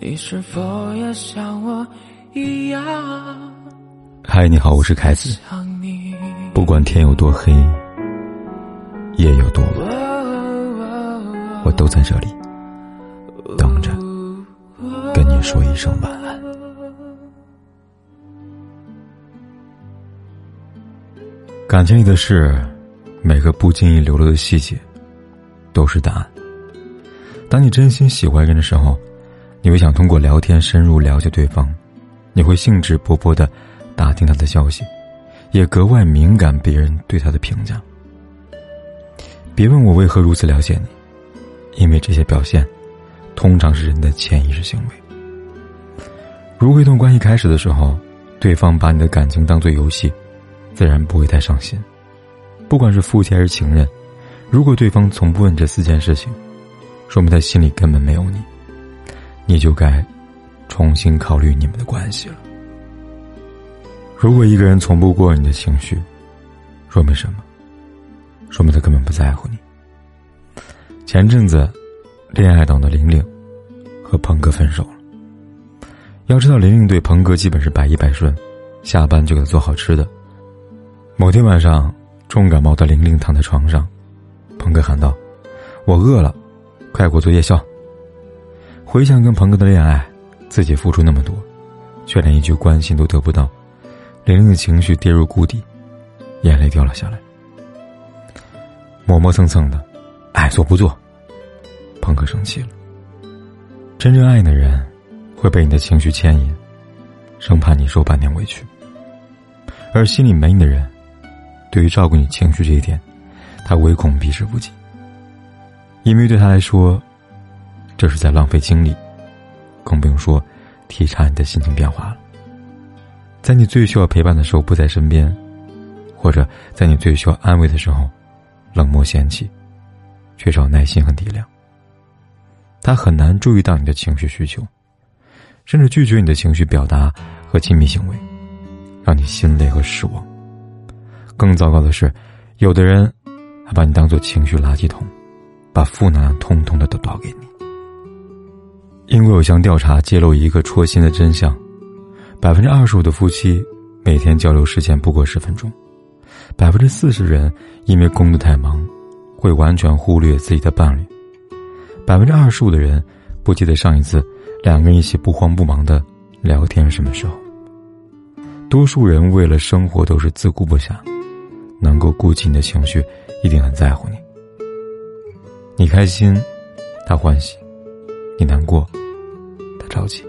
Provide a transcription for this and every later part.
你是否也像我一样？嗨，你好，我是凯子。不管天有多黑，夜有多晚，我都在这里等着跟你说一声晚安。感情里的事，每个不经意流露的细节，都是答案。当你真心喜欢人的时候。你会想通过聊天深入了解对方，你会兴致勃勃的打听他的消息，也格外敏感别人对他的评价。别问我为何如此了解你，因为这些表现，通常是人的潜意识行为。如果一段关系开始的时候，对方把你的感情当做游戏，自然不会太上心。不管是夫妻还是情人，如果对方从不问这四件事情，说明他心里根本没有你。你就该重新考虑你们的关系了。如果一个人从不过你的情绪，说明什么？说明他根本不在乎你。前阵子，恋爱党的玲玲和鹏哥分手了。要知道，玲玲对鹏哥基本是百依百顺，下班就给他做好吃的。某天晚上，重感冒的玲玲躺在床上，鹏哥喊道：“我饿了，快给我做夜宵。”回想跟鹏哥的恋爱，自己付出那么多，却连一句关心都得不到，玲玲的情绪跌入谷底，眼泪掉了下来。磨磨蹭蹭的，爱做不做，鹏哥生气了。真正爱你的人，会被你的情绪牵引，生怕你受半点委屈；而心里没你的人，对于照顾你情绪这一点，他唯恐避之不及，因为对他来说。这是在浪费精力，更不用说体察你的心情变化了。在你最需要陪伴的时候不在身边，或者在你最需要安慰的时候冷漠嫌弃，缺少耐心和体谅。他很难注意到你的情绪需求，甚至拒绝你的情绪表达和亲密行为，让你心累和失望。更糟糕的是，有的人还把你当做情绪垃圾桶，把负能量通通的都倒给你。因为有项调查揭露一个戳心的真相：百分之二十五的夫妻每天交流时间不过十分钟，百分之四十人因为工作太忙，会完全忽略自己的伴侣，百分之二十五的人不记得上一次两个人一起不慌不忙的聊天是什么时候。多数人为了生活都是自顾不暇，能够顾及你的情绪，一定很在乎你。你开心，他欢喜；你难过。他着急。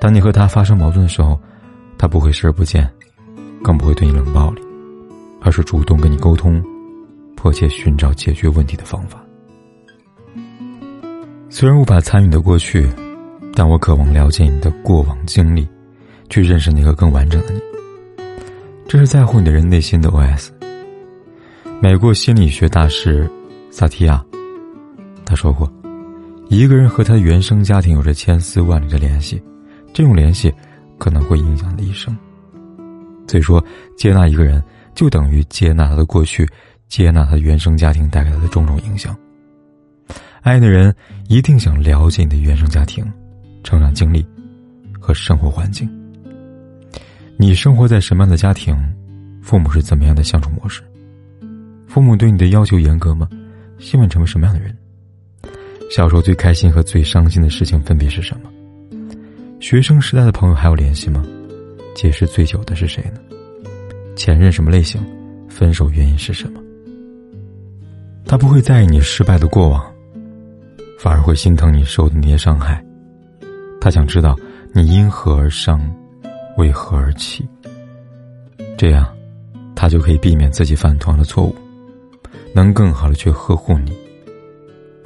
当你和他发生矛盾的时候，他不会视而不见，更不会对你冷暴力，而是主动跟你沟通，迫切寻找解决问题的方法。虽然无法参与你的过去，但我渴望了解你的过往经历，去认识那个更完整的你。这是在乎你的人内心的 OS。美国心理学大师萨提亚，他说过。一个人和他的原生家庭有着千丝万缕的联系，这种联系可能会影响他一生。所以说，接纳一个人就等于接纳他的过去，接纳他原生家庭带给他的种种影响。爱的人一定想了解你的原生家庭、成长经历和生活环境。你生活在什么样的家庭？父母是怎么样的相处模式？父母对你的要求严格吗？希望成为什么样的人？小时候最开心和最伤心的事情分别是什么？学生时代的朋友还有联系吗？解释最久的是谁呢？前任什么类型？分手原因是什么？他不会在意你失败的过往，反而会心疼你受的那些伤害。他想知道你因何而伤，为何而起。这样，他就可以避免自己犯同样的错误，能更好的去呵护你。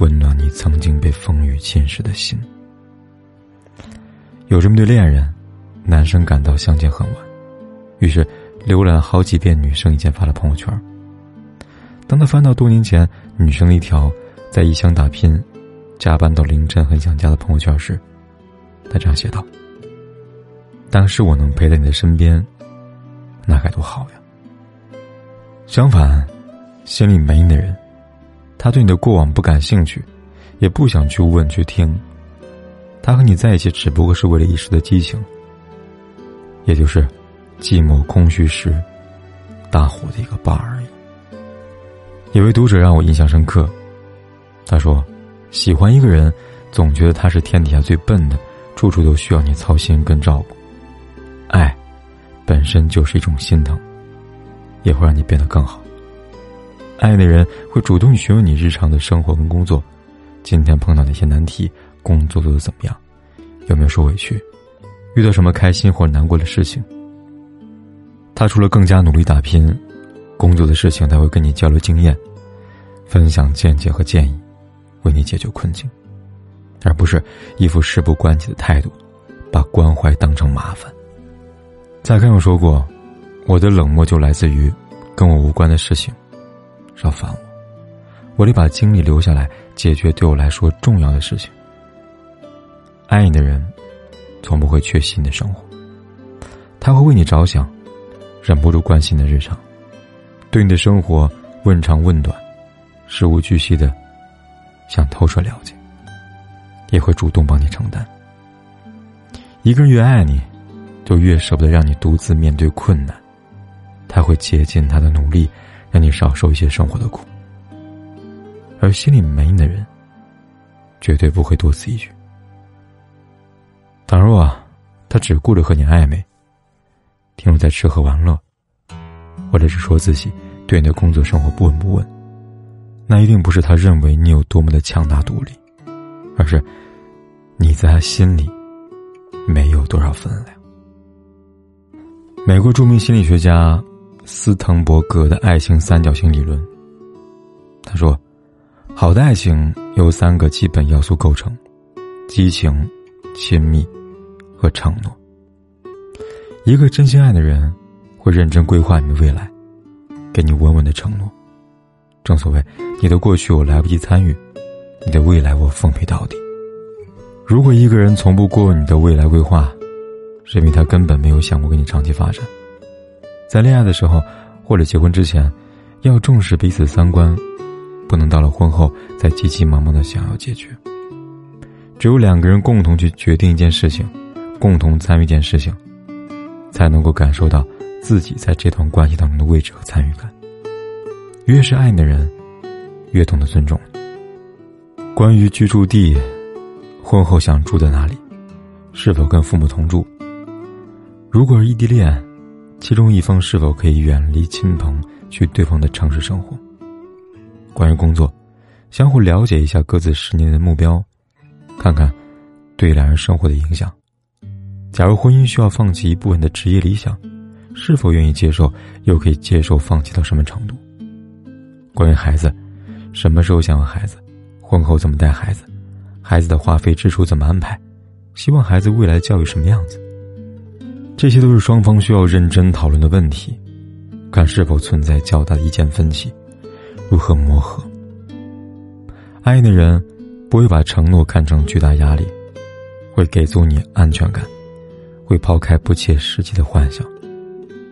温暖你曾经被风雨侵蚀的心。有这么对恋人，男生感到相见恨晚，于是浏览好几遍女生以前发的朋友圈。当他翻到多年前女生的一条在异乡打拼、加班到凌晨很想家的朋友圈时，他这样写道：“当时我能陪在你的身边，那该多好呀。”相反，心里没你的人。他对你的过往不感兴趣，也不想去问去听。他和你在一起只不过是为了一时的激情，也就是寂寞空虚时大火的一个伴而已。有位读者让我印象深刻，他说：“喜欢一个人，总觉得他是天底下最笨的，处处都需要你操心跟照顾。爱，本身就是一种心疼，也会让你变得更好。爱的人会主动询问你日常的生活跟工作，今天碰到哪些难题。”工作做的怎么样？有没有受委屈？遇到什么开心或难过的事情？他除了更加努力打拼，工作的事情他会跟你交流经验，分享见解和建议，为你解决困境，而不是一副事不关己的态度，把关怀当成麻烦。再看我说过，我的冷漠就来自于跟我无关的事情，要烦我，我得把精力留下来解决对我来说重要的事情。爱你的人，从不会缺席你的生活。他会为你着想，忍不住关心你的日常，对你的生活问长问短，事无巨细的想透彻了解，也会主动帮你承担。一个人越爱你，就越舍不得让你独自面对困难，他会竭尽他的努力，让你少受一些生活的苦。而心里没你的人，绝对不会多此一举。倘若啊，他只顾着和你暧昧，停留在吃喝玩乐，或者是说自己对你的工作生活不闻不问，那一定不是他认为你有多么的强大独立，而是你在他心里没有多少分量。美国著名心理学家斯滕伯格的爱情三角形理论，他说，好的爱情由三个基本要素构成：激情、亲密。和承诺，一个真心爱的人，会认真规划你的未来，给你稳稳的承诺。正所谓，你的过去我来不及参与，你的未来我奉陪到底。如果一个人从不过问你的未来规划，是因为他根本没有想过跟你长期发展。在恋爱的时候，或者结婚之前，要重视彼此三观，不能到了婚后再急急忙忙的想要解决。只有两个人共同去决定一件事情。共同参与一件事情，才能够感受到自己在这段关系当中的位置和参与感。越是爱你的人，越懂得尊重。关于居住地，婚后想住在哪里，是否跟父母同住？如果是异地恋，其中一方是否可以远离亲朋，去对方的城市生活？关于工作，相互了解一下各自十年的目标，看看对两人生活的影响。假如婚姻需要放弃一部分的职业理想，是否愿意接受？又可以接受放弃到什么程度？关于孩子，什么时候想要孩子？婚后怎么带孩子？孩子的花费支出怎么安排？希望孩子未来教育什么样子？这些都是双方需要认真讨论的问题，看是否存在较大的意见分歧，如何磨合。爱的人不会把承诺看成巨大压力，会给足你安全感。会抛开不切实际的幻想，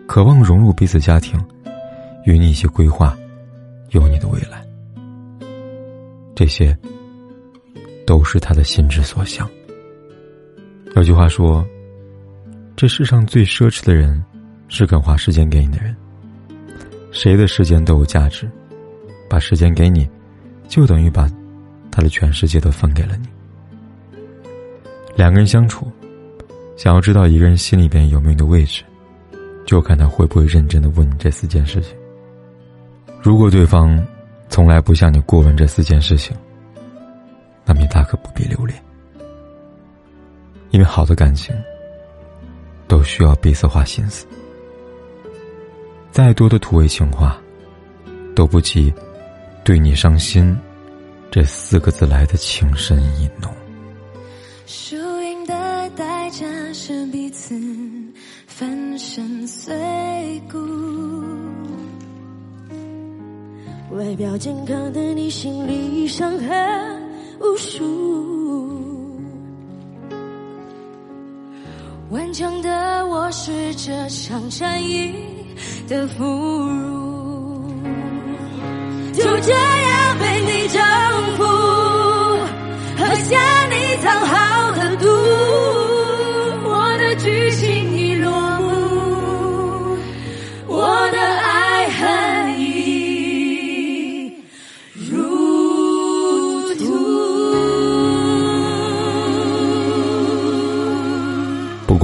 渴望融入彼此家庭，与你一起规划有你的未来。这些都是他的心之所向。有句话说：“这世上最奢侈的人，是肯花时间给你的人。谁的时间都有价值，把时间给你，就等于把他的全世界都分给了你。两个人相处。”想要知道一个人心里边有没有你的位置，就看他会不会认真的问你这四件事情。如果对方从来不向你过问这四件事情，那么你大可不必留恋。因为好的感情都需要彼此花心思，再多的土味情话都不及“对你伤心”这四个字来的情深意浓。输赢的代价是彼此粉身碎骨，外表健康的你心里伤痕无数，坚强的我是这场战役的俘虏，就这样被你征服，喝下你藏好